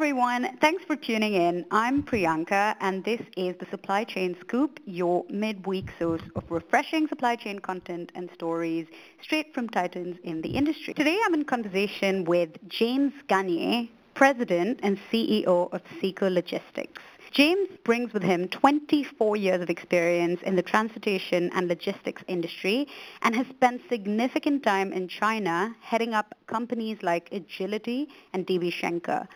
everyone. Thanks for tuning in. I'm Priyanka, and this is the Supply Chain Scoop, your midweek source of refreshing supply chain content and stories straight from titans in the industry. Today, I'm in conversation with James Gagne, President and CEO of SEKO Logistics. James brings with him 24 years of experience in the transportation and logistics industry and has spent significant time in China heading up companies like Agility and DB Schenker.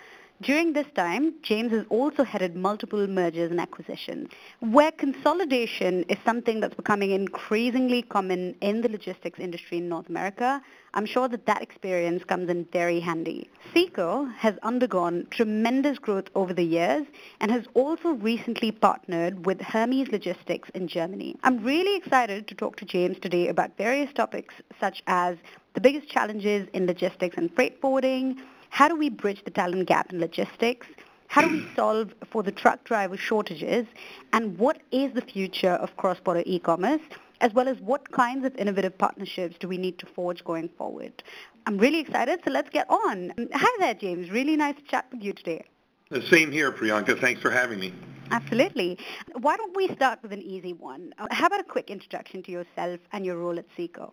During this time, James has also headed multiple mergers and acquisitions, where consolidation is something that's becoming increasingly common in the logistics industry in North America. I'm sure that that experience comes in very handy. SEKO has undergone tremendous growth over the years and has also recently partnered with Hermes Logistics in Germany. I'm really excited to talk to James today about various topics such as the biggest challenges in logistics and freight forwarding, how do we bridge the talent gap in logistics? How do we solve for the truck driver shortages? And what is the future of cross-border e-commerce? As well as what kinds of innovative partnerships do we need to forge going forward? I'm really excited, so let's get on. Hi there, James. Really nice to chat with you today. The same here, Priyanka. Thanks for having me. Absolutely. Why don't we start with an easy one? Uh, how about a quick introduction to yourself and your role at SEKO?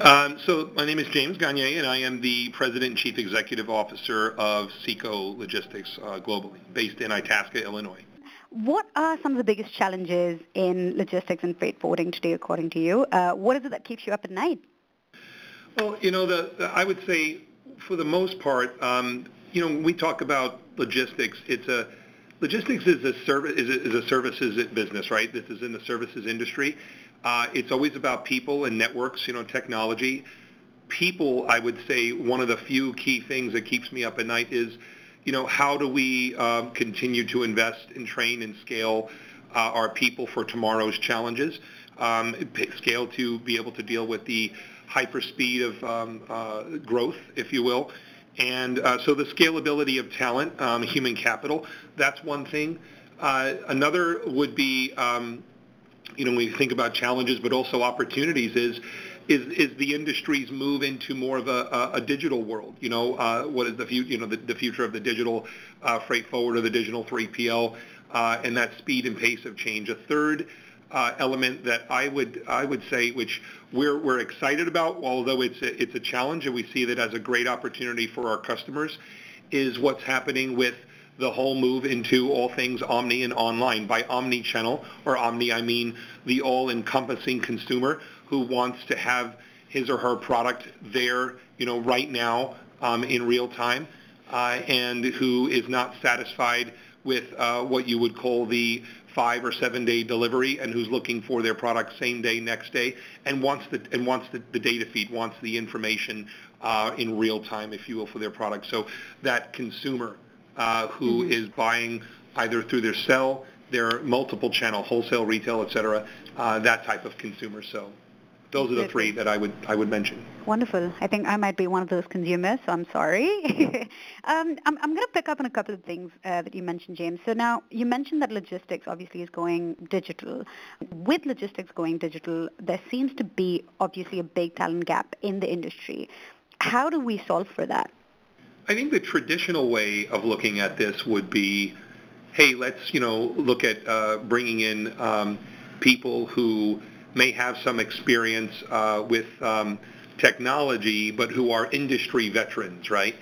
Um, so my name is James Gagne, and I am the President and Chief Executive Officer of SEKO Logistics uh, globally, based in Itasca, Illinois. What are some of the biggest challenges in logistics and freight forwarding today, according to you? Uh, what is it that keeps you up at night? Well, you know, the, the I would say for the most part, um, you know, when we talk about logistics, it's a logistics is a service is a, is a services business, right? This is in the services industry. Uh, it's always about people and networks, you know, technology. People, I would say, one of the few key things that keeps me up at night is, you know, how do we um, continue to invest and train and scale uh, our people for tomorrow's challenges? Um, scale to be able to deal with the hyper speed of um, uh, growth, if you will. And uh, so the scalability of talent, um, human capital, that's one thing. Uh, another would be, um, you know, when we think about challenges, but also opportunities, is is, is the industry's move into more of a, a digital world. You know, uh, what is the future? You know, the, the future of the digital uh, freight forwarder, the digital 3PL, uh, and that speed and pace of change. A third uh, element that I would I would say, which we're we're excited about, although it's a, it's a challenge, and we see that as a great opportunity for our customers, is what's happening with the whole move into all things omni and online. By omni-channel or omni, I mean the all-encompassing consumer who wants to have his or her product there, you know, right now um, in real time, uh, and who is not satisfied with uh, what you would call the five or seven day delivery and who's looking for their product same day, next day, and wants the and wants the, the data feed, wants the information uh, in real time, if you will, for their product. So that consumer uh, who mm-hmm. is buying either through their cell, their multiple channel, wholesale, retail, et cetera, uh, that type of consumer. So those are the three that I would I would mention. Wonderful. I think I might be one of those consumers, so I'm sorry. um, I'm, I'm going to pick up on a couple of things uh, that you mentioned, James. So now you mentioned that logistics obviously is going digital. With logistics going digital, there seems to be obviously a big talent gap in the industry. How do we solve for that? I think the traditional way of looking at this would be, hey, let's you know look at uh, bringing in um, people who may have some experience uh, with um, technology, but who are industry veterans, right?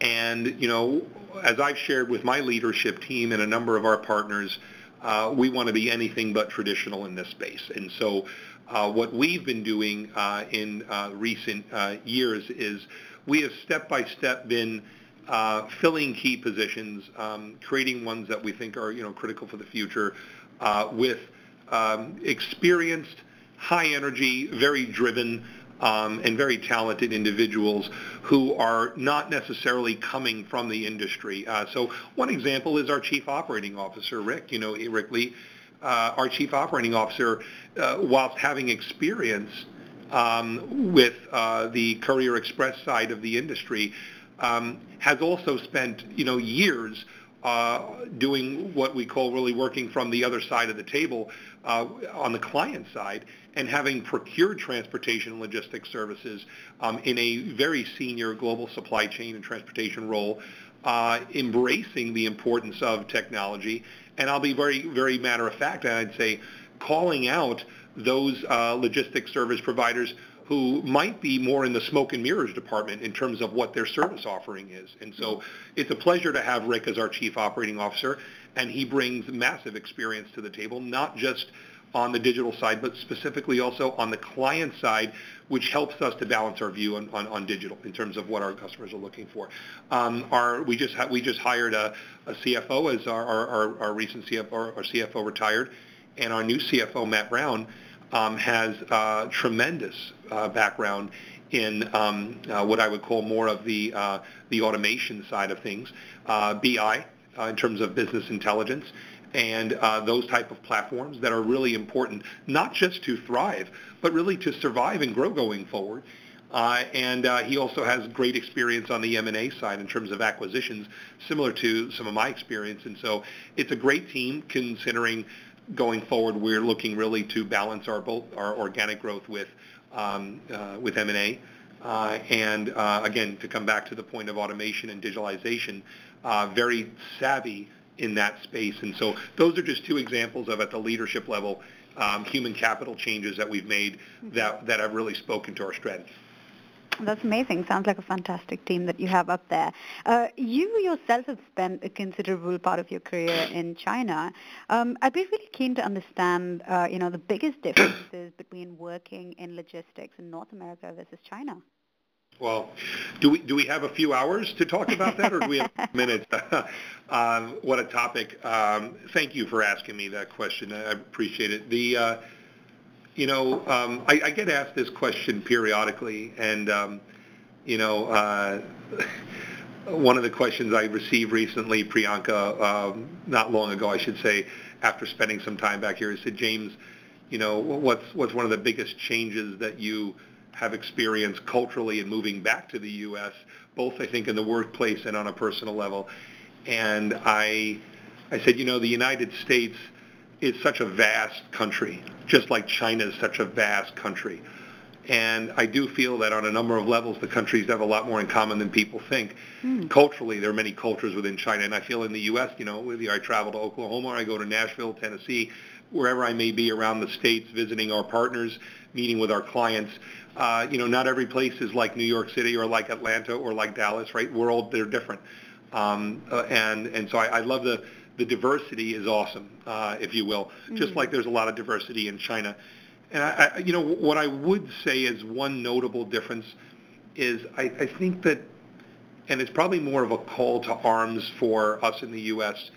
And you know, as I've shared with my leadership team and a number of our partners, uh, we want to be anything but traditional in this space. And so, uh, what we've been doing uh, in uh, recent uh, years is we have step by step been filling key positions, um, creating ones that we think are you know critical for the future, with um, experienced high energy, very driven, um, and very talented individuals who are not necessarily coming from the industry. Uh, so one example is our chief operating officer, Rick. You know, Rick Lee, uh, our chief operating officer, uh, whilst having experience um, with uh, the Courier Express side of the industry, um, has also spent you know years uh, doing what we call really working from the other side of the table uh, on the client side and having procured transportation and logistics services um, in a very senior global supply chain and transportation role uh, embracing the importance of technology. And I'll be very, very matter of fact, and I'd say calling out those uh, logistics service providers who might be more in the smoke and mirrors department in terms of what their service offering is. And so it's a pleasure to have Rick as our chief operating officer, and he brings massive experience to the table, not just on the digital side, but specifically also on the client side, which helps us to balance our view on, on, on digital in terms of what our customers are looking for. Um, our, we just ha- we just hired a, a CFO as our, our, our recent CFO, our CFO retired, and our new CFO Matt Brown um, has uh, tremendous uh, background in um, uh, what I would call more of the uh, the automation side of things, uh, BI in terms of business intelligence, and uh, those type of platforms that are really important, not just to thrive, but really to survive and grow going forward. Uh, and uh, he also has great experience on the M&A side in terms of acquisitions, similar to some of my experience. And so it's a great team considering going forward we're looking really to balance our both our organic growth with um, uh, with M&A. Uh, and uh, again, to come back to the point of automation and digitalization, uh, very savvy in that space. And so those are just two examples of at the leadership level um, human capital changes that we've made that, that have really spoken to our strategy. That's amazing. Sounds like a fantastic team that you have up there. Uh, you yourself have spent a considerable part of your career in China. Um, I'd be really keen to understand, uh, you know, the biggest differences between working in logistics in North America versus China. Well, do we do we have a few hours to talk about that, or do we have minutes? um, what a topic! Um, thank you for asking me that question. I appreciate it. The uh, you know, um, I, I get asked this question periodically, and um, you know, uh, one of the questions I received recently, Priyanka, um, not long ago, I should say, after spending some time back here, I said, James, you know, what's what's one of the biggest changes that you have experienced culturally in moving back to the U.S., both I think in the workplace and on a personal level. And I, I said, you know, the United States is such a vast country, just like China is such a vast country. And I do feel that on a number of levels, the countries have a lot more in common than people think. Mm. Culturally, there are many cultures within China, and I feel in the U.S., you know, whether I travel to Oklahoma, or I go to Nashville, Tennessee, wherever I may be around the states, visiting our partners, meeting with our clients. Uh, you know, not every place is like New York City or like Atlanta or like Dallas, right? We're all they're different, um, uh, and and so I, I love the the diversity is awesome, uh, if you will. Mm-hmm. Just like there's a lot of diversity in China, and I, I, you know what I would say is one notable difference is I, I think that, and it's probably more of a call to arms for us in the U.S.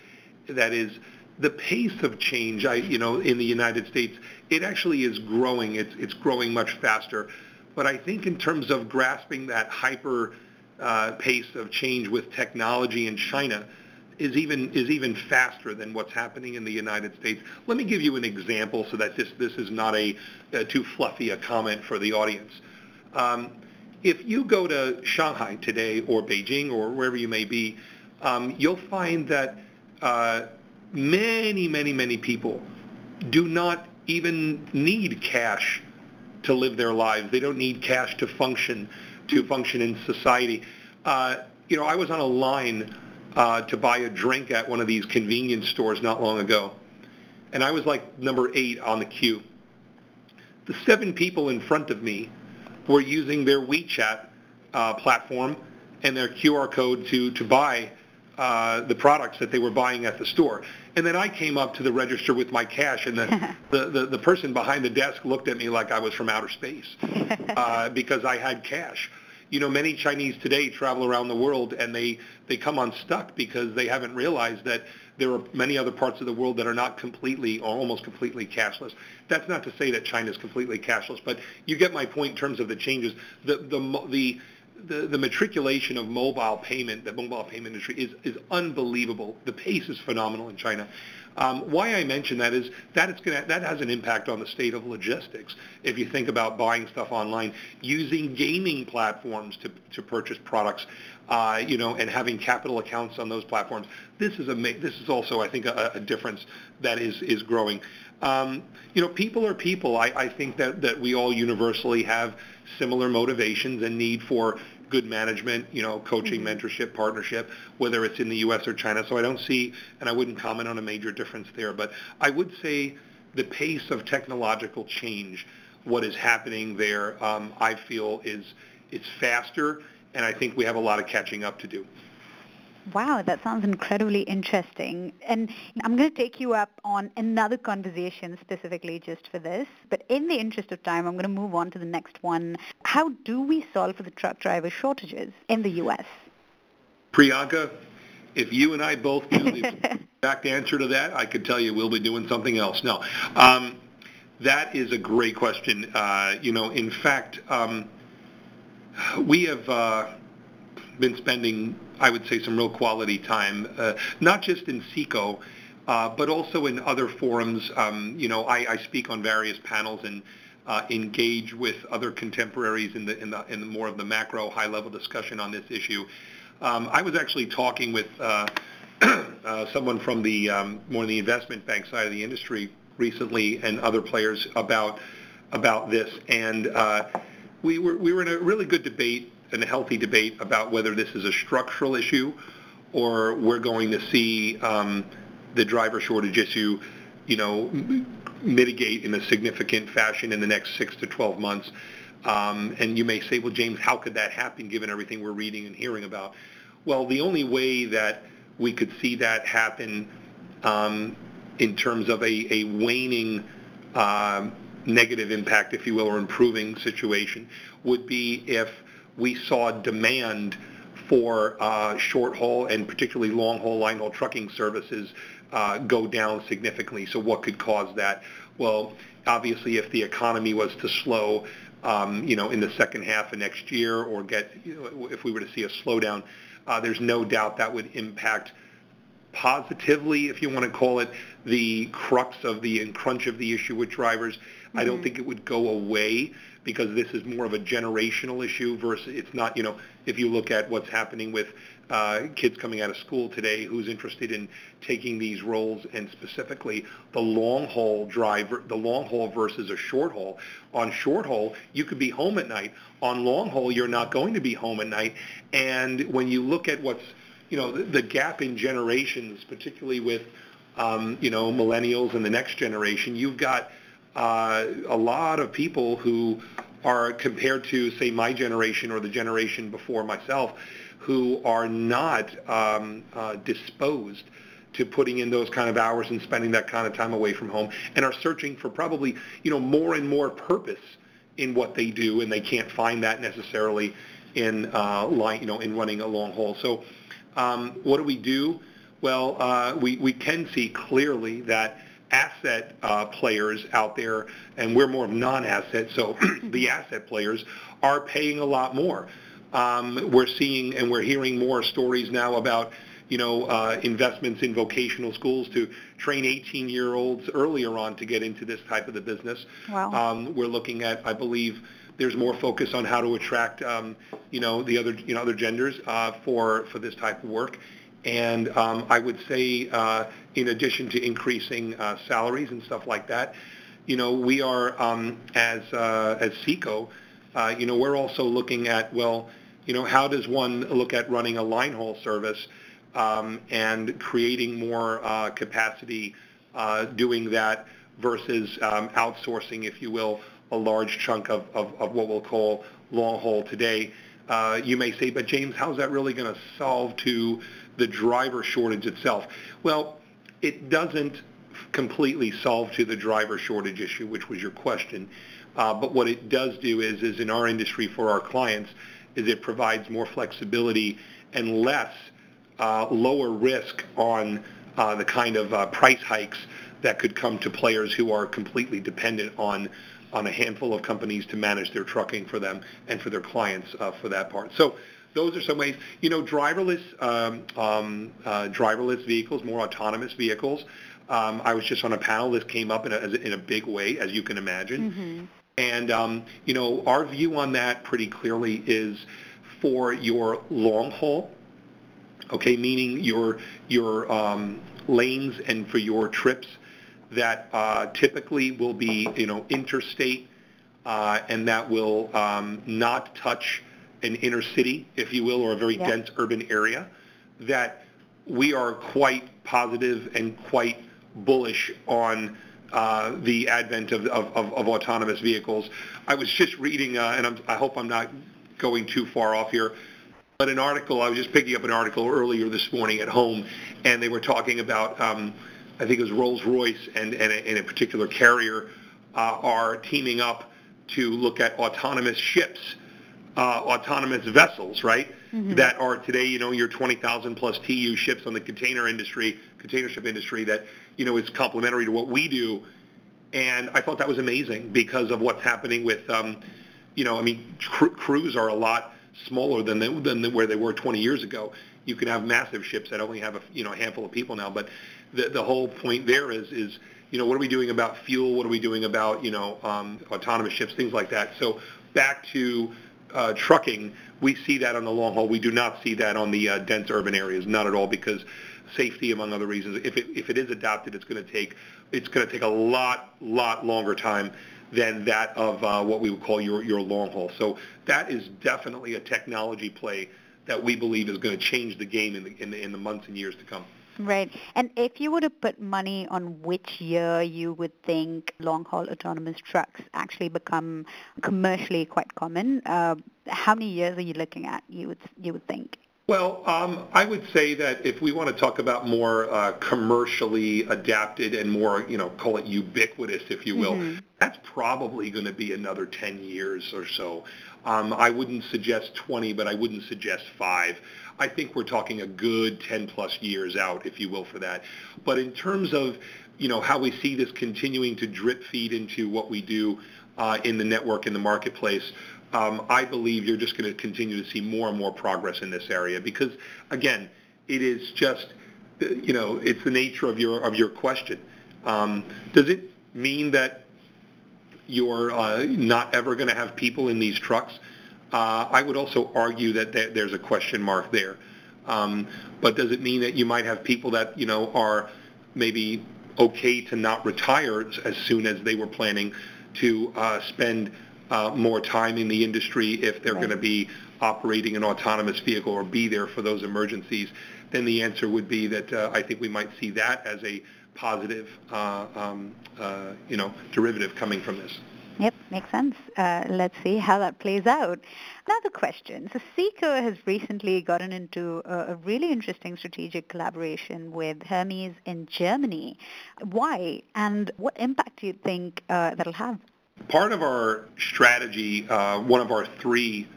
That is the pace of change, I, you know, in the United States, it actually is growing. It's, it's growing much faster. But I think in terms of grasping that hyper uh, pace of change with technology in China is even is even faster than what's happening in the United States. Let me give you an example so that this this is not a, a too fluffy a comment for the audience. Um, if you go to Shanghai today or Beijing or wherever you may be, um, you'll find that uh, many, many, many people do not even need cash to live their lives. They don't need cash to function, to function in society. Uh, you know, I was on a line uh, to buy a drink at one of these convenience stores not long ago, and I was like number eight on the queue. The seven people in front of me were using their WeChat uh, platform and their QR code to to buy uh, the products that they were buying at the store. And then I came up to the register with my cash, and the, the, the, the person behind the desk looked at me like I was from outer space uh, because I had cash. You know, many Chinese today travel around the world, and they, they come unstuck because they haven't realized that there are many other parts of the world that are not completely or almost completely cashless. That's not to say that China is completely cashless, but you get my point in terms of the changes. The, the, the, the, the matriculation of mobile payment, the mobile payment industry is, is unbelievable. The pace is phenomenal in China. Um, why I mention that is that it's gonna, that has an impact on the state of logistics. If you think about buying stuff online, using gaming platforms to, to purchase products, uh, you know, and having capital accounts on those platforms, this is a this is also I think a, a difference that is is growing. Um, you know, people are people. I, I think that that we all universally have similar motivations and need for good management, you know, coaching, mm-hmm. mentorship, partnership, whether it's in the U.S. or China. So I don't see, and I wouldn't comment on a major difference there. But I would say the pace of technological change, what is happening there, um, I feel is it's faster, and I think we have a lot of catching up to do. Wow, that sounds incredibly interesting. And I'm going to take you up on another conversation specifically just for this. But in the interest of time, I'm going to move on to the next one. How do we solve for the truck driver shortages in the U.S.? Priyanka, if you and I both knew the exact answer to that, I could tell you we'll be doing something else. No, um, that is a great question. Uh, you know, in fact, um, we have uh, been spending I would say, some real quality time, uh, not just in SEKO, uh, but also in other forums. Um, you know, I, I speak on various panels and uh, engage with other contemporaries in the in the in the more of the macro high level discussion on this issue. Um, I was actually talking with uh, uh, someone from the um, more the investment bank side of the industry recently and other players about about this, and uh, we were we were in a really good debate and a healthy debate about whether this is a structural issue or we're going to see um, the driver shortage issue, you know, mitigate in a significant fashion in the next six to 12 months. Um, and you may say, well, James, how could that happen given everything we're reading and hearing about? Well, the only way that we could see that happen um, in terms of a, a waning uh, negative impact, if you will, or improving situation would be if we saw demand for uh, short haul and particularly long haul, line haul trucking services uh, go down significantly. So what could cause that? Well, obviously, if the economy was to slow, um, you know, in the second half of next year, or get, you know, if we were to see a slowdown, uh, there's no doubt that would impact positively, if you want to call it, the crux of the and crunch of the issue with drivers. Mm-hmm. I don't mm-hmm. think it would go away because this is more of a generational issue versus it's not, you know, if you look at what's happening with uh, kids coming out of school today who's interested in taking these roles and specifically the long haul driver, the long haul versus a short haul. On short haul, you could be home at night. On long haul, you're not going to be home at night. And when you look at what's, you know, the, the gap in generations, particularly with, um, you know, millennials and the next generation, you've got a lot of people who are compared to, say, my generation or the generation before myself, who are not um, uh, disposed to putting in those kind of hours and spending that kind of time away from home, and are searching for probably, you know, more and more purpose in what they do, and they can't find that necessarily in uh, line, you know, in running a long haul. So, um, what do we do? Well, uh, we we can see clearly that asset uh, players out there, and we're more of non-asset, so the asset players are paying a lot more. Um, we're seeing and we're hearing more stories now about you know, uh, investments in vocational schools to train 18-year-olds earlier on to get into this type of the business. Wow. Um, we're looking at, I believe, there's more focus on how to attract, um, you know, the other, you know, other genders uh, for for this type of work. And um, I would say, uh, in addition to increasing uh, salaries and stuff like that, you know, we are um, as uh, as SEKO, uh, you know, we're also looking at well, you know, how does one look at running a line haul service um, and creating more uh, capacity uh, doing that versus um, outsourcing, if you will, a large chunk of, of, of what we'll call long haul today. Uh, you may say, but James, how's that really going to solve to the driver shortage itself? Well, it doesn't completely solve to the driver shortage issue, which was your question. Uh, but what it does do is, is in our industry for our clients, is it provides more flexibility and less uh, lower risk on uh, the kind of uh, price hikes that could come to players who are completely dependent on on a handful of companies to manage their trucking for them and for their clients uh, for that part. So those are some ways. You know, driverless um, um, uh, driverless vehicles, more autonomous vehicles. Um, I was just on a panel. This came up in a, in a big way, as you can imagine. Mm-hmm. And um, you know, our view on that pretty clearly is for your long haul. Okay, meaning your your um, lanes and for your trips that uh, typically will be you know interstate uh, and that will um, not touch an inner city, if you will, or a very Yeah. dense urban area, that we are quite positive and quite bullish on uh, the advent of, of, of, of autonomous vehicles. I was just reading, uh, and I'm, I hope I'm not going too far off here, but an article, I was just picking up an article earlier this morning at home, and they were talking about, um, I think it was Rolls-Royce and, and, a, and a particular carrier uh, are teaming up to look at autonomous ships, uh, autonomous vessels, right? That are today, you know, your 20,000 plus TEU ships on the container industry, container ship industry that, you know, is complementary to what we do. And I thought that was amazing because of what's happening with, um, you know, I mean, cr- crews are a lot smaller than they, than they- where they were 20 years ago. You can have massive ships that only have a you know a handful of people now, but the the whole point there is is you know what are we doing about fuel? What are we doing about you know um, autonomous ships, things like that. So back to uh, trucking, we see that on the long haul. We do not see that on the uh, dense urban areas, not at all, because safety, among other reasons. If it if it is adopted, it's going to take it's going to take a lot lot longer time than that of uh, what we would call your your long haul. So that is definitely a technology play that we believe is going to change the game in the in the, in the months and years to come. Right. And if you were to put money on which year you would think long-haul autonomous trucks actually become commercially quite common, uh, how many years are you looking at, you would, you would think? Well, um, I would say that if we want to talk about more uh, commercially adapted and more, you know, call it ubiquitous, if you will, that's probably going to be another 10 years or so. Um, I wouldn't suggest 20, but I wouldn't suggest five. I think we're talking a good 10 plus years out, if you will, for that. But in terms of, you know, how we see this continuing to drip feed into what we do uh, in the network, in the marketplace, um, I believe you're just going to continue to see more and more progress in this area because, again, it is just, you know, it's the nature of your of your question. Um, does it mean that you're uh, not ever going to have people in these trucks? Uh, I would also argue that there, there's a question mark there. Um, but does it mean that you might have people that you know are maybe okay to not retire as soon as they were planning to uh, spend uh, more time in the industry if they're Right. going to be operating an autonomous vehicle or be there for those emergencies? Then the answer would be that uh, I think we might see that as a positive, uh, um, uh, you know, derivative coming from this. Yep, makes sense. Uh, let's see how that plays out. Another question. So SEKO has recently gotten into a, a really interesting strategic collaboration with Hermes in Germany. Why? And what impact do you think uh, that'll have? Part of our strategy, uh, one of our three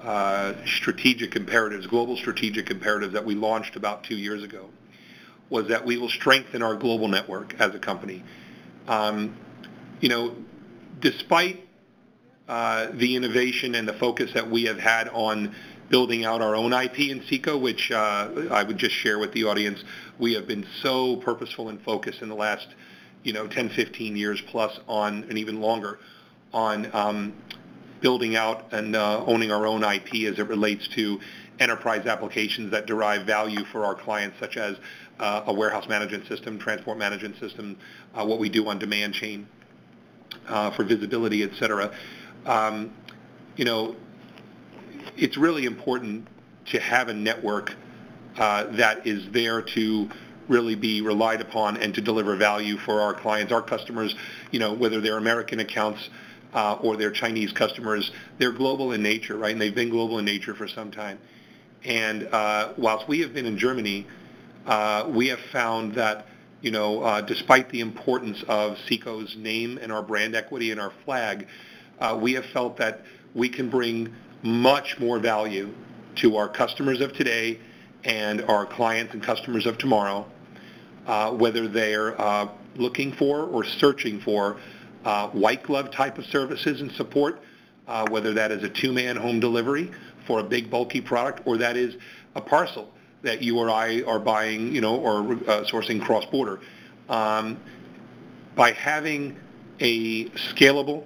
uh, strategic imperatives, global strategic imperatives that we launched about two years ago, was that we will strengthen our global network as a company. Um, you know, despite uh, the innovation and the focus that we have had on building out our own IP in SEKO, which uh, I would just share with the audience, we have been so purposeful and focused in the last, you know, 10, 15 years plus on, and even longer, on um, building out and uh, owning our own IP as it relates to enterprise applications that derive value for our clients, such as uh, a warehouse management system, transport management system, uh, what we do on demand chain uh, for visibility, et cetera. Um, you know, it's really important to have a network uh, that is there to really be relied upon and to deliver value for our clients, our customers, you know, whether they're American accounts uh, or they're Chinese customers, they're global in nature, right? And they've been global in nature for some time. And uh, whilst we have been in Germany, uh, we have found that, you know, uh, despite the importance of SEKO's name and our brand equity and our flag, uh, we have felt that we can bring much more value to our customers of today and our clients and customers of tomorrow, uh, whether they're uh, looking for or searching for uh, white glove type of services and support, uh, whether that is a two-man home delivery for a big bulky product or that is a parcel that you or I are buying, you know, or uh, sourcing cross-border. Um, by having a scalable,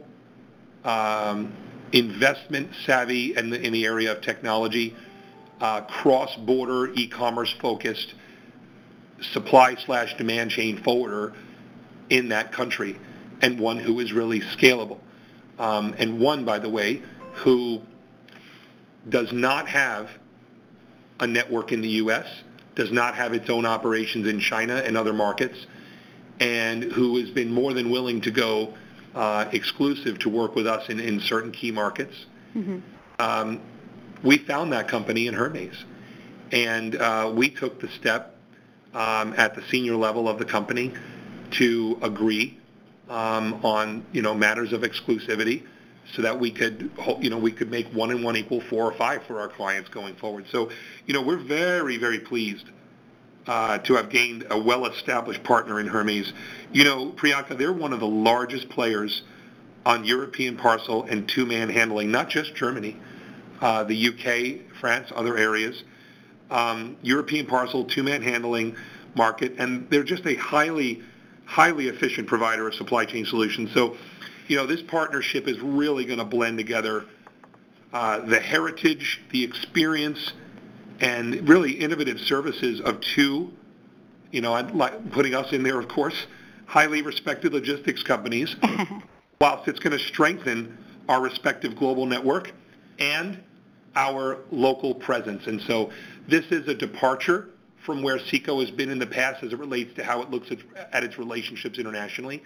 um, investment savvy in the, in the area of technology, uh, cross-border e-commerce focused supply slash demand chain forwarder in that country and one who is really scalable. Um, and one, by the way, who does not have a network in the U.S., does not have its own operations in China and other markets, and who has been more than willing to go uh, exclusive to work with us in, in certain key markets. Mm-hmm. Um, we found that company in Hermes, and uh, we took the step um, at the senior level of the company to agree um, on you know matters of exclusivity so that we could, you know, we could make one and one equal four or five for our clients going forward. So, you know, we're very, very pleased uh, to have gained a well-established partner in Hermes. You know, Priyanka, they're one of the largest players on European parcel and two-man handling, not just Germany, uh, the UK, France, other areas. Um, European parcel, two-man handling market, and they're just a highly, highly efficient provider of supply chain solutions. So you know, this partnership is really going to blend together uh, the heritage, the experience, and really innovative services of two, you know, like putting us in there, of course, highly respected logistics companies, whilst it's going to strengthen our respective global network and our local presence. And so this is a departure from where SEKO has been in the past as it relates to how it looks at, at its relationships internationally.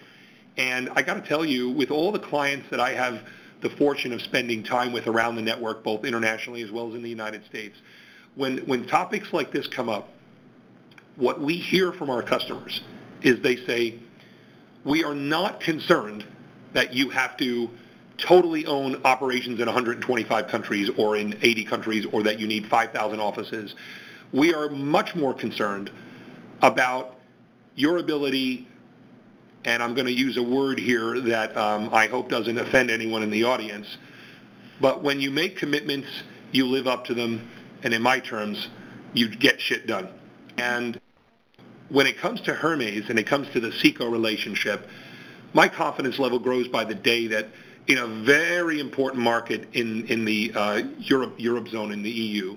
And I got to tell you, with all the clients that I have the fortune of spending time with around the network, both internationally as well as in the United States, when, when topics like this come up, what we hear from our customers is they say, we are not concerned that you have to totally own operations in 125 countries or in 80 countries or that you need 5,000 offices. We are much more concerned about your ability and I'm going to use a word here that um, I hope doesn't offend anyone in the audience, but when you make commitments, you live up to them, and in my terms, you get shit done. And when it comes to Hermes and it comes to the SEKO relationship, my confidence level grows by the day that in a very important market in, in the uh, Europe, Europe zone in the EU,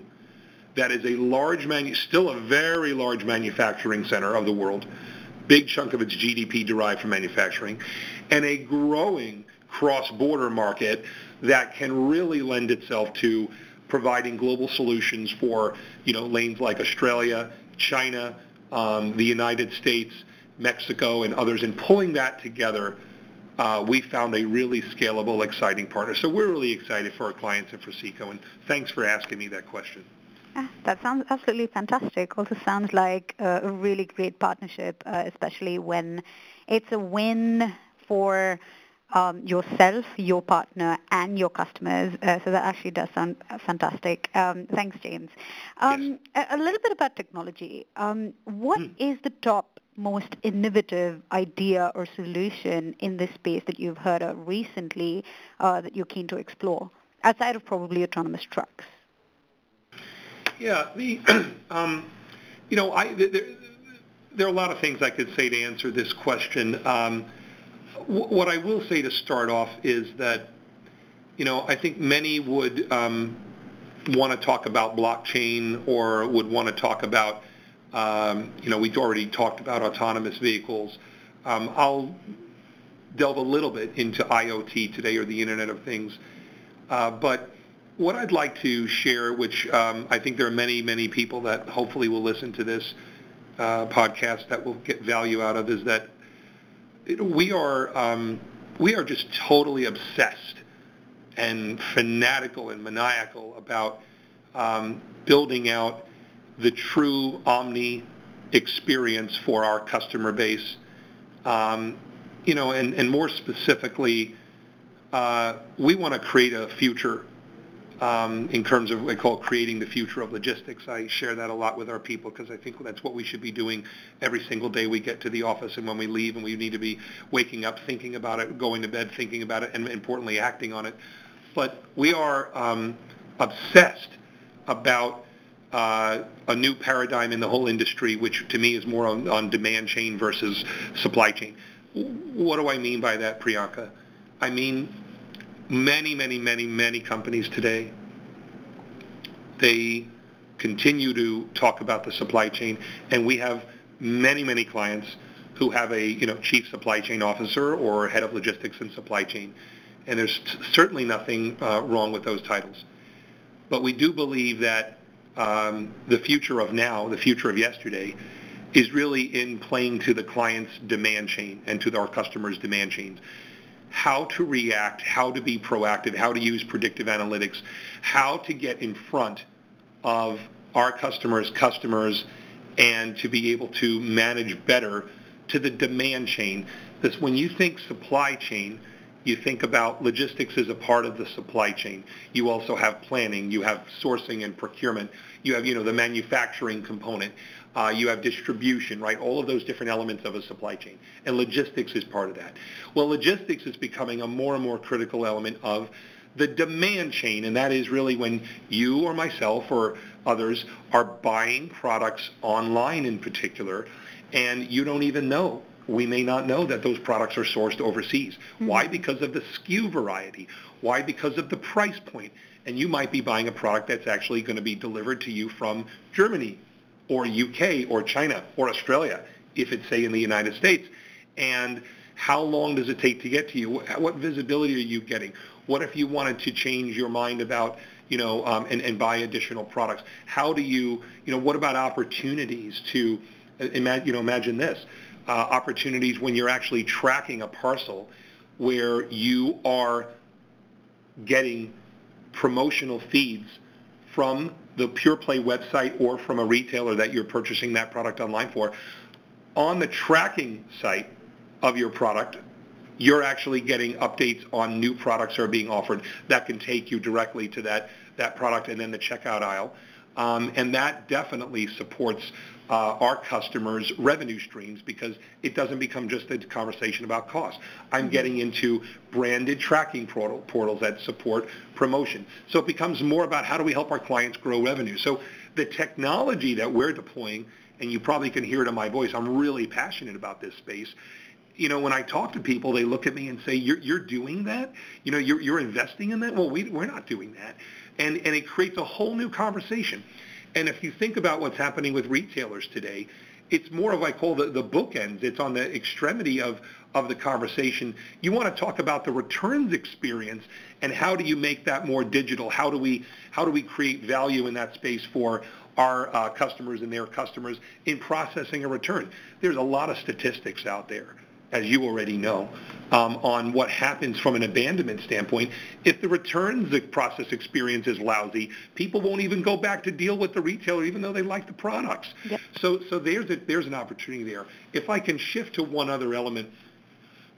that is a large, manu- still a very large manufacturing center of the world, big chunk of its GDP derived from manufacturing, and a growing cross-border market that can really lend itself to providing global solutions for, you know, lanes like Australia, China, um, the United States, Mexico, and others, and pulling that together, uh, we found a really scalable, exciting partner. So we're really excited for our clients and for SEKO, and thanks for asking me that question. That sounds absolutely fantastic. Also sounds like a really great partnership, uh, especially when it's a win for um, yourself, your partner, and your customers. Uh, so that actually does sound fantastic. Um, thanks, James. Um, yes. a, a, little bit about technology. Um, what hmm. is the top most innovative idea or solution in this space that you've heard of recently uh, that you're keen to explore, outside of probably autonomous trucks? Yeah. The, um, you know, I, there, there are a lot of things I could say to answer this question. Um, what I will say to start off is that, you know, I think many would um, want to talk about blockchain or would want to talk about, um, you know, we've already talked about autonomous vehicles. Um, I'll delve a little bit into IoT today or the Internet of Things. Uh, but what I'd like to share, which um, I think there are many, many people that hopefully will listen to this uh, podcast that will get value out of, is that we are um, we are just totally obsessed and fanatical and maniacal about um, building out the true omni experience for our customer base. Um, you know, and, and more specifically, uh, we want to create a future um, in terms of what I call creating the future of logistics. I share that a lot with our people because I think that's what we should be doing every single day we get to the office and when we leave, and we need to be waking up thinking about it, going to bed thinking about it, and importantly acting on it. But we are um, obsessed about uh, a new paradigm in the whole industry, which to me is more on, on demand chain versus supply chain. What do I mean by that, Priyanka? I mean many, many, many, many companies today, they continue to talk about the supply chain, and we have many, many clients who have a you know chief supply chain officer or head of logistics and supply chain, and there's t- certainly nothing uh, wrong with those titles. but we do believe that um, the future of now, the future of yesterday, is really in playing to the client's demand chain and to our customers' demand chains. How to react, how to be proactive, how to use predictive analytics, how to get in front of our customers' customers, and to be able to manage better to the demand chain. Because when you think supply chain, you think about logistics as a part of the supply chain. You also have planning, you have sourcing and procurement, you have, you know, the manufacturing component, uh, you have distribution, right? All of those different elements of a supply chain. And logistics is part of that. Well, logistics is becoming a more and more critical element of the demand chain, and that is really when you or myself or others are buying products online in particular, and you don't even know we may not know that those products are sourced overseas. Mm-hmm. Why? Because of the SKU variety. Why? Because of the price point. And you might be buying a product that's actually going to be delivered to you from Germany or UK or China or Australia, if it's, say, in the United States. And how long does it take to get to you? What visibility are you getting? What if you wanted to change your mind about, you know, um, and, and buy additional products? How do you, you know, what about opportunities to, imagine, you know, imagine this uh, opportunities when you're actually tracking a parcel where you are getting promotional feeds from the Pure Play website or from a retailer that you're purchasing that product online for. On the tracking site of your product, you're actually getting updates on new products that are being offered that can take you directly to that, that product and then the checkout aisle. Um, and that definitely supports uh, our customers' revenue streams because it doesn't become just a conversation about cost. I'm mm-hmm. getting into branded tracking portal, portals that support promotion. So it becomes more about how do we help our clients grow revenue. So the technology that we're deploying, and you probably can hear it in my voice, I'm really passionate about this space. You know, when I talk to people, they look at me and say, "You're you're doing that? You know, you're you're investing in that? Well, we we're not doing that." And and it creates a whole new conversation. And if you think about what's happening with retailers today, it's more of I call the, the bookends. It's on the extremity of, of the conversation. You want to talk about the returns experience and how do you make that more digital? How do we how do we create value in that space for our uh, customers and their customers in processing a return? There's a lot of statistics out there as you already know, um, on what happens from an abandonment standpoint. If the returns process experience is lousy, people won't even go back to deal with the retailer even though they like the products. Yep. So, so there's, a, there's an opportunity there. If I can shift to one other element,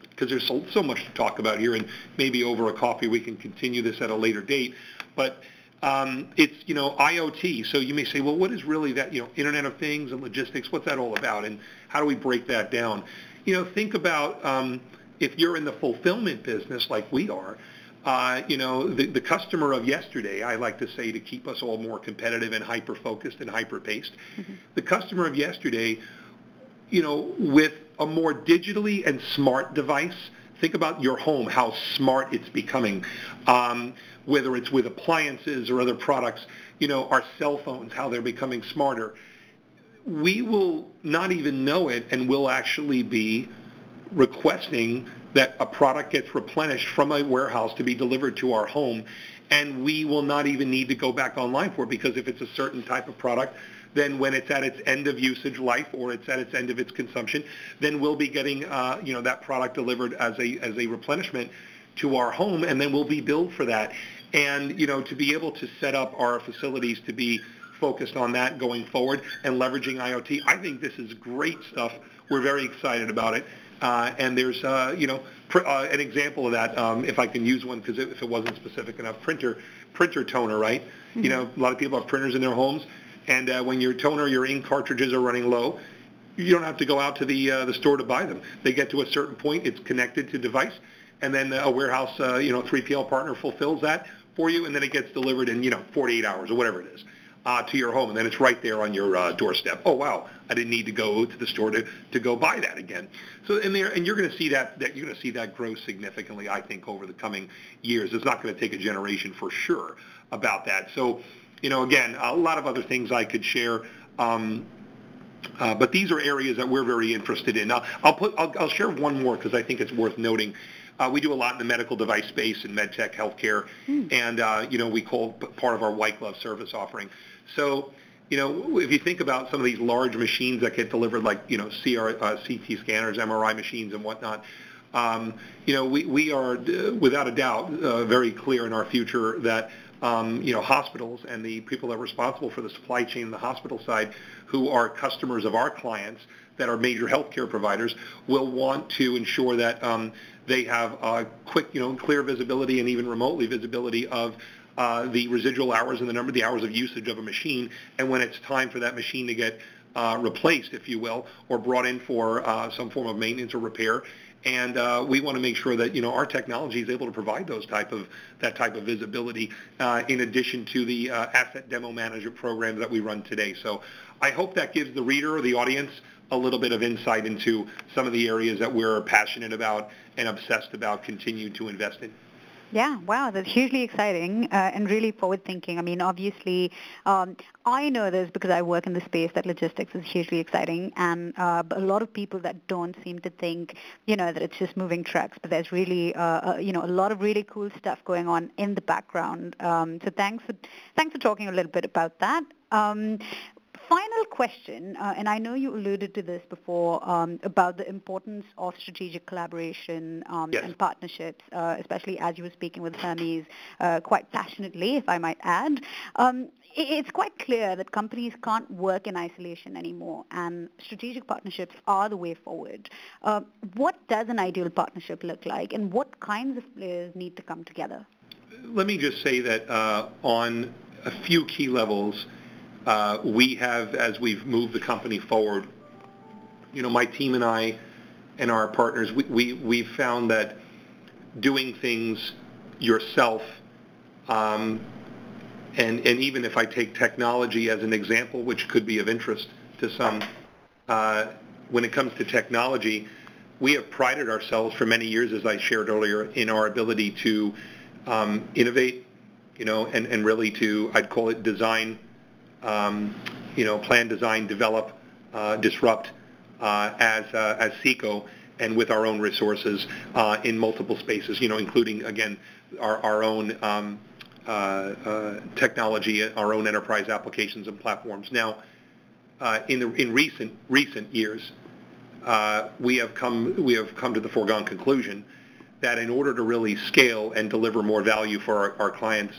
because there's so, so much to talk about here, and maybe over a coffee we can continue this at a later date, but um, it's you know IoT. So you may say, well, what is really that? You know, Internet of Things and logistics. What's that all about? And how do we break that down? You know, think about um, if you're in the fulfillment business like we are, uh, you know, the, the customer of yesterday, I like to say to keep us all more competitive and hyper-focused and hyper-paced, mm-hmm. the customer of yesterday, you know, with a more digitally and smart device, think about your home, how smart it's becoming, um, whether it's with appliances or other products, you know, our cell phones, how they're becoming smarter we will not even know it and we'll actually be requesting that a product gets replenished from a warehouse to be delivered to our home and we will not even need to go back online for it because if it's a certain type of product then when it's at its end of usage life or it's at its end of its consumption then we'll be getting uh, you know that product delivered as a as a replenishment to our home and then we'll be billed for that. And you know to be able to set up our facilities to be focused on that going forward and leveraging IoT. I think this is great stuff. We're very excited about it. Uh, and there's, uh, you know, pr- uh, an example of that, um, if I can use one, because if it wasn't specific enough, printer, printer toner, right? Mm-hmm. You know, a lot of people have printers in their homes, and uh, when your toner, your ink cartridges are running low, you don't have to go out to the uh, the store to buy them. They get to a certain point, it's connected to device, and then a warehouse, uh, you know, 3PL partner fulfills that for you, and then it gets delivered in, you know, 48 hours or whatever it is uh, to your home, and then it's right there on your uh, doorstep. Oh wow, I didn't need to go to the store to, to go buy that again. So in there, and you're going to see that, that you're going to see that grow significantly. I think over the coming years, it's not going to take a generation for sure about that. So, you know, again, a lot of other things I could share. Um, uh, but these are areas that we're very interested in. Now, I'll put, I'll, I'll share one more because I think it's worth noting. Uh, we do a lot in the medical device space and med tech healthcare, mm. and uh, you know we call part of our white glove service offering. So you know, if you think about some of these large machines that get delivered, like you know, CR, uh, CT scanners, MRI machines, and whatnot, um, you know, we, we are uh, without a doubt uh, very clear in our future that um, you know hospitals and the people that are responsible for the supply chain in the hospital side, who are customers of our clients that are major healthcare providers, will want to ensure that um, they have quick, you know, clear visibility and even remotely visibility of uh, the residual hours and the number the hours of usage of a machine, and when it's time for that machine to get uh, replaced, if you will, or brought in for uh, some form of maintenance or repair. And uh, we want to make sure that you know our technology is able to provide those type of that type of visibility, uh, in addition to the uh, asset demo management programs that we run today. So I hope that gives the reader or the audience a little bit of insight into some of the areas that we're passionate about and obsessed about, continue to invest in. Yeah, wow, that's hugely exciting uh, and really forward-thinking. I mean, obviously, um, I know this because I work in the space that logistics is hugely exciting, and uh, a lot of people that don't seem to think, you know, that it's just moving trucks, but there's really, uh, uh, you know, a lot of really cool stuff going on in the background. Um, so thanks for thanks for talking a little bit about that. Um, final question, uh, and I know you alluded to this before um, about the importance of strategic collaboration um, yes. and partnerships, uh, especially as you were speaking with Hermes uh, quite passionately, if I might add. Um, it's quite clear that companies can't work in isolation anymore, and strategic partnerships are the way forward. Uh, what does an ideal partnership look like, and what kinds of players need to come together? Let me just say that uh, on a few key levels, uh, we have, as we've moved the company forward, you know, my team and I and our partners, we, we, we've found that doing things yourself, um, and, and even if I take technology as an example, which could be of interest to some, uh, when it comes to technology, we have prided ourselves for many years, as I shared earlier, in our ability to um, innovate, you know, and, and really to, I'd call it design um, you know, plan, design, develop, uh, disrupt uh, as uh, as SEKO and with our own resources uh, in multiple spaces, you know, including again our our own um, uh, uh, technology, our own enterprise applications and platforms. Now, in the in recent recent years, we have come we have come to the foregone conclusion that in order to really scale and deliver more value for our, our clients,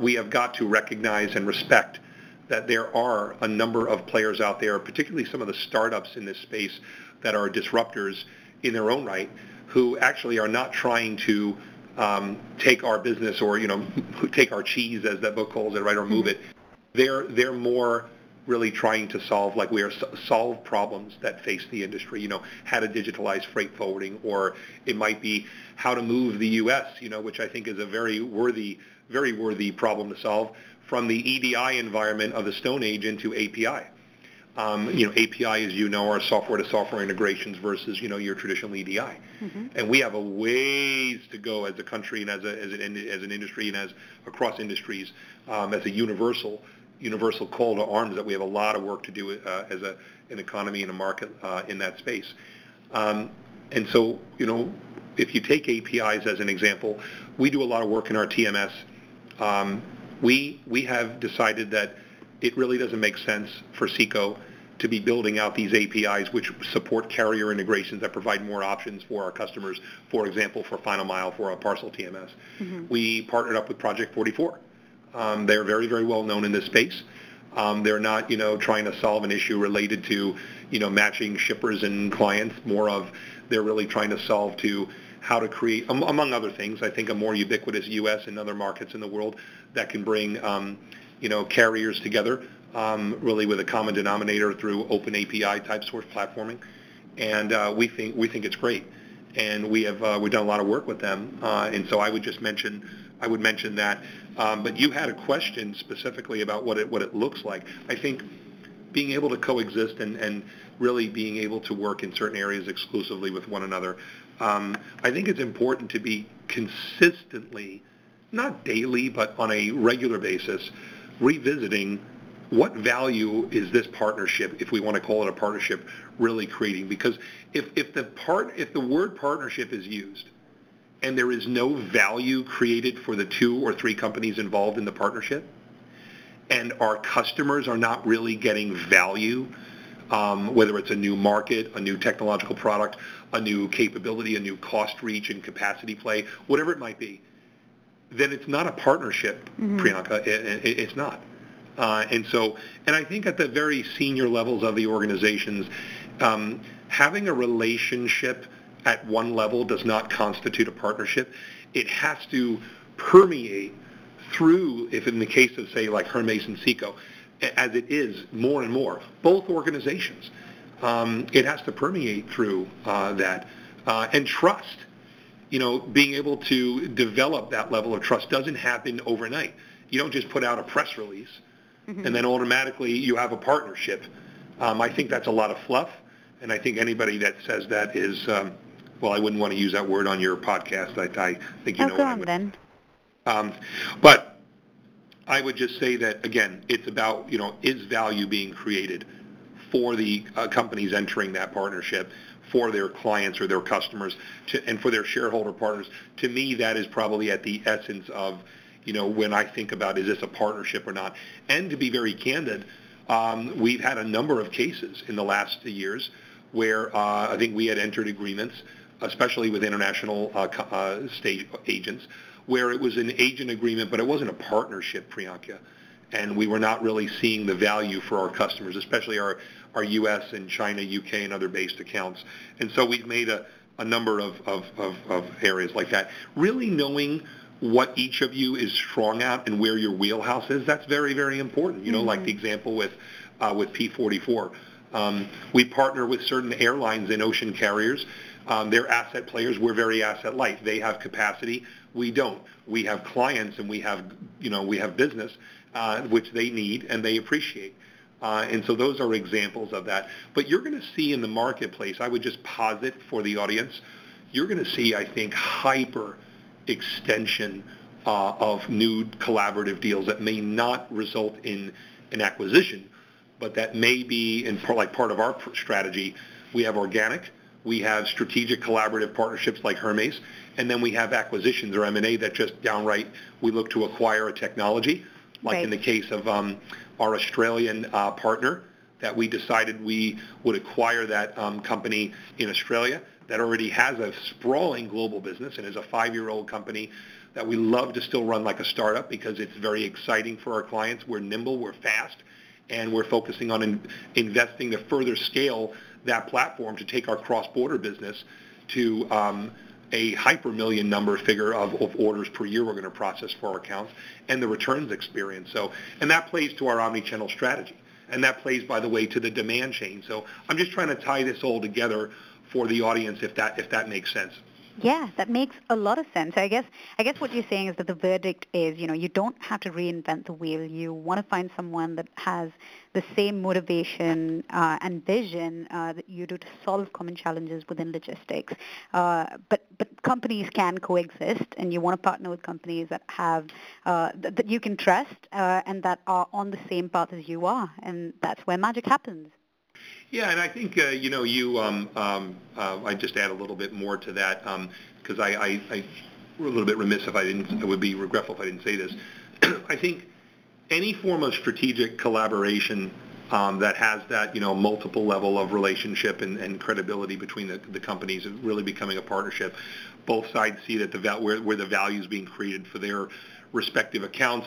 we have got to recognize and respect that there are a number of players out there, particularly some of the startups in this space that are disruptors in their own right, who actually are not trying to um, take our business or you know take our cheese, as that book calls it, right, or move mm-hmm. it. They're they're more really trying to solve like we are solve problems that face the industry. You know, how to digitalize freight forwarding, or it might be how to move the U.S. You know, which I think is a very worthy, very worthy problem to solve from the EDI environment of the Stone Age into API. Um, you know, API, as you know, are software-to-software integrations versus, you know, your traditional EDI. Mm-hmm. And we have a ways to go as a country and as, a, as, an, as an industry and as across industries um, as a universal universal call to arms that we have a lot of work to do uh, as a, an economy and a market uh, in that space. Um, and so, you know, if you take APIs as an example, we do a lot of work in our TMS um, we we have decided that it really doesn't make sense for SEKO to be building out these APIs which support carrier integrations that provide more options for our customers, for example, for Final Mile, for a parcel TMS. Mm-hmm. We partnered up with Project 44. Um, they're very, very well known in this space. Um, they're not, you know, trying to solve an issue related to, you know, matching shippers and clients. More of they're really trying to solve to how to create, among other things, I think a more ubiquitous U.S. and other markets in the world that can bring, um, you know, carriers together, um, really with a common denominator through open API type source platforming, and uh, we think we think it's great, and we have uh, we've done a lot of work with them, uh, and so I would just mention I would mention that. Um, but you had a question specifically about what it what it looks like. I think being able to coexist and, and really being able to work in certain areas exclusively with one another um, I think it's important to be consistently, not daily, but on a regular basis, revisiting what value is this partnership, if we want to call it a partnership, really creating? Because if, if the part if the word partnership is used, and there is no value created for the two or three companies involved in the partnership, and our customers are not really getting value, um, whether it's a new market, a new technological product, a new capability, a new cost reach and capacity play, whatever it might be, then it's not a partnership, mm-hmm. Priyanka. It, it, it's not. Uh, and so, and I think at the very senior levels of the organizations, um, having a relationship at one level does not constitute a partnership. It has to permeate through, if in the case of, say, like Hermes and SEKO, as it is more and more, both organizations, um, it has to permeate through uh, that. Uh, and trust, you know, being able to develop that level of trust doesn't happen overnight. You don't just put out a press release mm-hmm. and then automatically you have a partnership. Um, I think that's a lot of fluff, and I think anybody that says that is, um, well, I wouldn't want to use that word on your podcast. I, I think you oh, know go what on, I would. Then. Um, but I would just say that again, it's about you know is value being created for the uh, companies entering that partnership, for their clients or their customers, to, and for their shareholder partners. To me, that is probably at the essence of you know when I think about is this a partnership or not. And to be very candid, um, we've had a number of cases in the last years where uh, I think we had entered agreements, especially with international uh, uh, state agents where it was an agent agreement, but it wasn't a partnership, Priyanka. And we were not really seeing the value for our customers, especially our, our U.S. and China, U.K. and other based accounts. And so we've made a, a number of, of, of, of areas like that. Really knowing what each of you is strong at and where your wheelhouse is, that's very, very important. You know, mm-hmm. like the example with, uh, with P44. Um, we partner with certain airlines and ocean carriers. Um, they're asset players. We're very asset light. They have capacity. We don't. We have clients and we have, you know, we have business uh, which they need and they appreciate. Uh, and so those are examples of that. But you're going to see in the marketplace, I would just posit for the audience, you're going to see, I think, hyper extension uh, of new collaborative deals that may not result in an acquisition, but that may be, in part, like part of our strategy, we have organic, we have strategic collaborative partnerships like Hermes, and then we have acquisitions or M&A that just downright we look to acquire a technology, like right. in the case of um, our Australian uh, partner that we decided we would acquire that um, company in Australia that already has a sprawling global business and is a five-year-old company that we love to still run like a startup because it's very exciting for our clients. We're nimble, we're fast, and we're focusing on in, investing to further scale that platform to take our cross-border business to um, a hyper million number figure of, of orders per year we're going to process for our accounts and the returns experience. So, and that plays to our omni-channel strategy. And that plays, by the way, to the demand chain. So I'm just trying to tie this all together for the audience if that, if that makes sense. Yeah, that makes a lot of sense. I guess I guess what you're saying is that the verdict is, you know, you don't have to reinvent the wheel. You want to find someone that has the same motivation uh, and vision uh, that you do to solve common challenges within logistics. Uh, but but companies can coexist, and you want to partner with companies that have uh, th- that you can trust uh, and that are on the same path as you are, and that's where magic happens. Yeah, and I think uh, you know you. Um, um, uh, I just add a little bit more to that because um, I, I, I were a little bit remiss if I didn't. I would be regretful if I didn't say this. I think any form of strategic collaboration um, that has that you know multiple level of relationship and, and credibility between the, the companies really becoming a partnership. Both sides see that the where, where the value is being created for their respective accounts.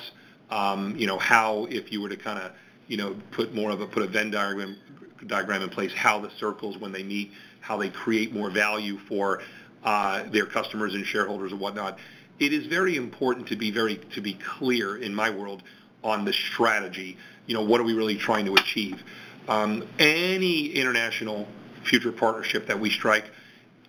Um, you know how if you were to kind of you know put more of a put a Venn diagram diagram in place, how the circles when they meet, how they create more value for uh, their customers and shareholders and whatnot. It is very important to be very to be clear in my world on the strategy. You know, what are we really trying to achieve? Um, any international future partnership that we strike,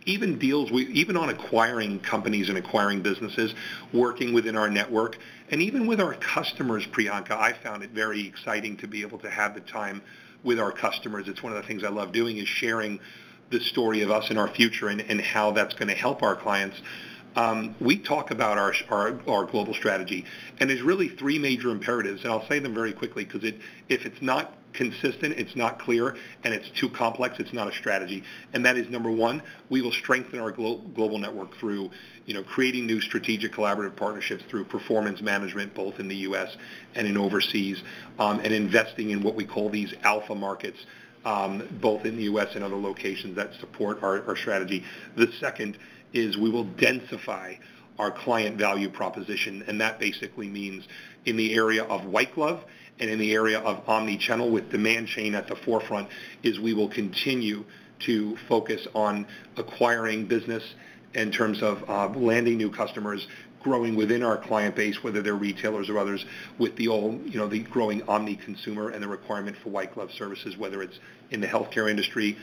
even deals we even on acquiring companies and acquiring businesses, working within our network, and even with our customers, Priyanka, I found it very exciting to be able to have the time with our customers. It's one of the things I love doing is sharing the story of us and our future and, and how that's going to help our clients. Um, we talk about our, our, our global strategy, and there's really three major imperatives, and I'll say them very quickly because it, if it's not consistent, it's not clear, and it's too complex. It's not a strategy. And that is number one, we will strengthen our glo- global network through, you know, creating new strategic collaborative partnerships through performance management, both in the U.S. and in overseas, um, and investing in what we call these alpha markets, um, both in the U.S. and other locations that support our, our strategy. The second is we will densify our client value proposition, and that basically means in the area of white glove and in the area of omni-channel with demand chain at the forefront, is we will continue to focus on acquiring business in terms of uh, landing new customers, growing within our client base, whether they're retailers or others, with the all, you know, the growing omni-consumer and the requirement for white glove services, whether it's in the healthcare industry,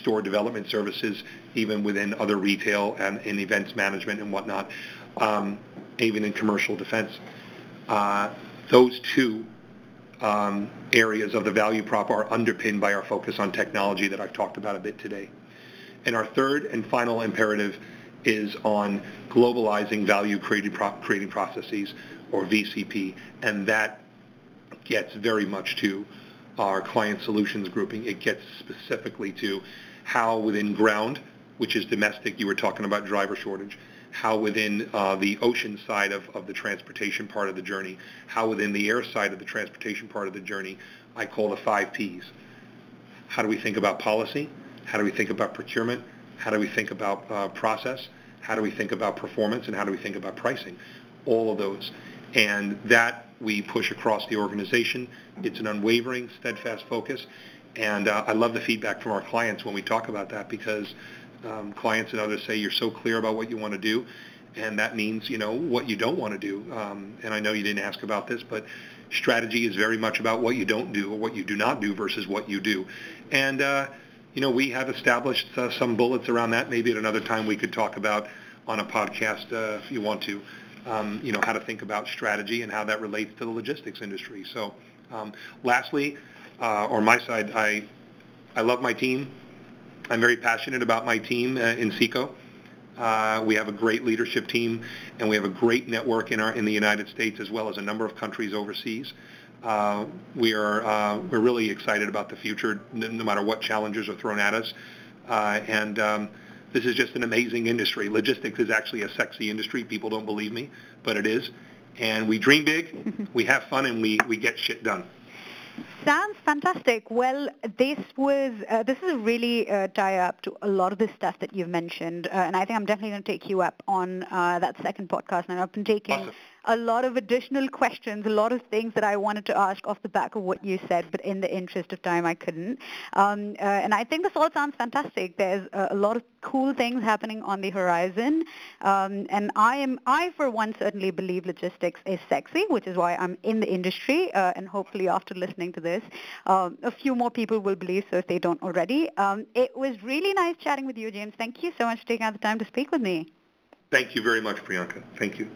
store development services, even within other retail and in events management and whatnot, um, even in commercial defense. Uh, those two um, areas of the value prop are underpinned by our focus on technology that I've talked about a bit today. And our third and final imperative is on globalizing value creating, pro- creating processes, or VCP, and that gets very much to our client solutions grouping. It gets specifically to how within ground, which is domestic, you were talking about driver shortage, how within uh, the ocean side of, of the transportation part of the journey, how within the air side of the transportation part of the journey, I call the five Ps. How do we think about policy? How do we think about procurement? How do we think about uh, process? How do we think about performance? And how do we think about pricing? All of those. And that we push across the organization. It's an unwavering, steadfast focus. And uh, I love the feedback from our clients when we talk about that because um, clients and others say you're so clear about what you want to do, and that means you know what you don't want to do. Um, and I know you didn't ask about this, but strategy is very much about what you don't do or what you do not do versus what you do. And uh, you know we have established uh, some bullets around that. Maybe at another time we could talk about on a podcast uh, if you want to. Um, you know how to think about strategy and how that relates to the logistics industry. So, um, lastly, uh, on my side, I I love my team. I'm very passionate about my team uh, in SEKO. Uh, we have a great leadership team, and we have a great network in our in the United States as well as a number of countries overseas. Uh, we are uh, we're really excited about the future, no, no, matter what challenges are thrown at us. Uh, and um, this is just an amazing industry. Logistics is actually a sexy industry. People don't believe me, but it is. And we dream big, we have fun, and we, we get shit done. Sounds fantastic. Well, this was uh, this is really uh, tie up to a lot of the stuff that you've mentioned, uh, and I think I'm definitely going to take you up on uh, that second podcast. And I've been taking awesome a lot of additional questions, a lot of things that I wanted to ask off the back of what you said, but in the interest of time, I couldn't. Um, uh, and I think this all sounds fantastic. There's a, a lot of cool things happening on the horizon, um, and I am, I for one, certainly believe logistics is sexy, which is why I'm in the industry. Uh, and hopefully, after listening to this, um, a few more people will believe so if they don't already. Um, it was really nice chatting with you, James. Thank you so much for taking out the time to speak with me. Thank you very much, Priyanka. Thank you.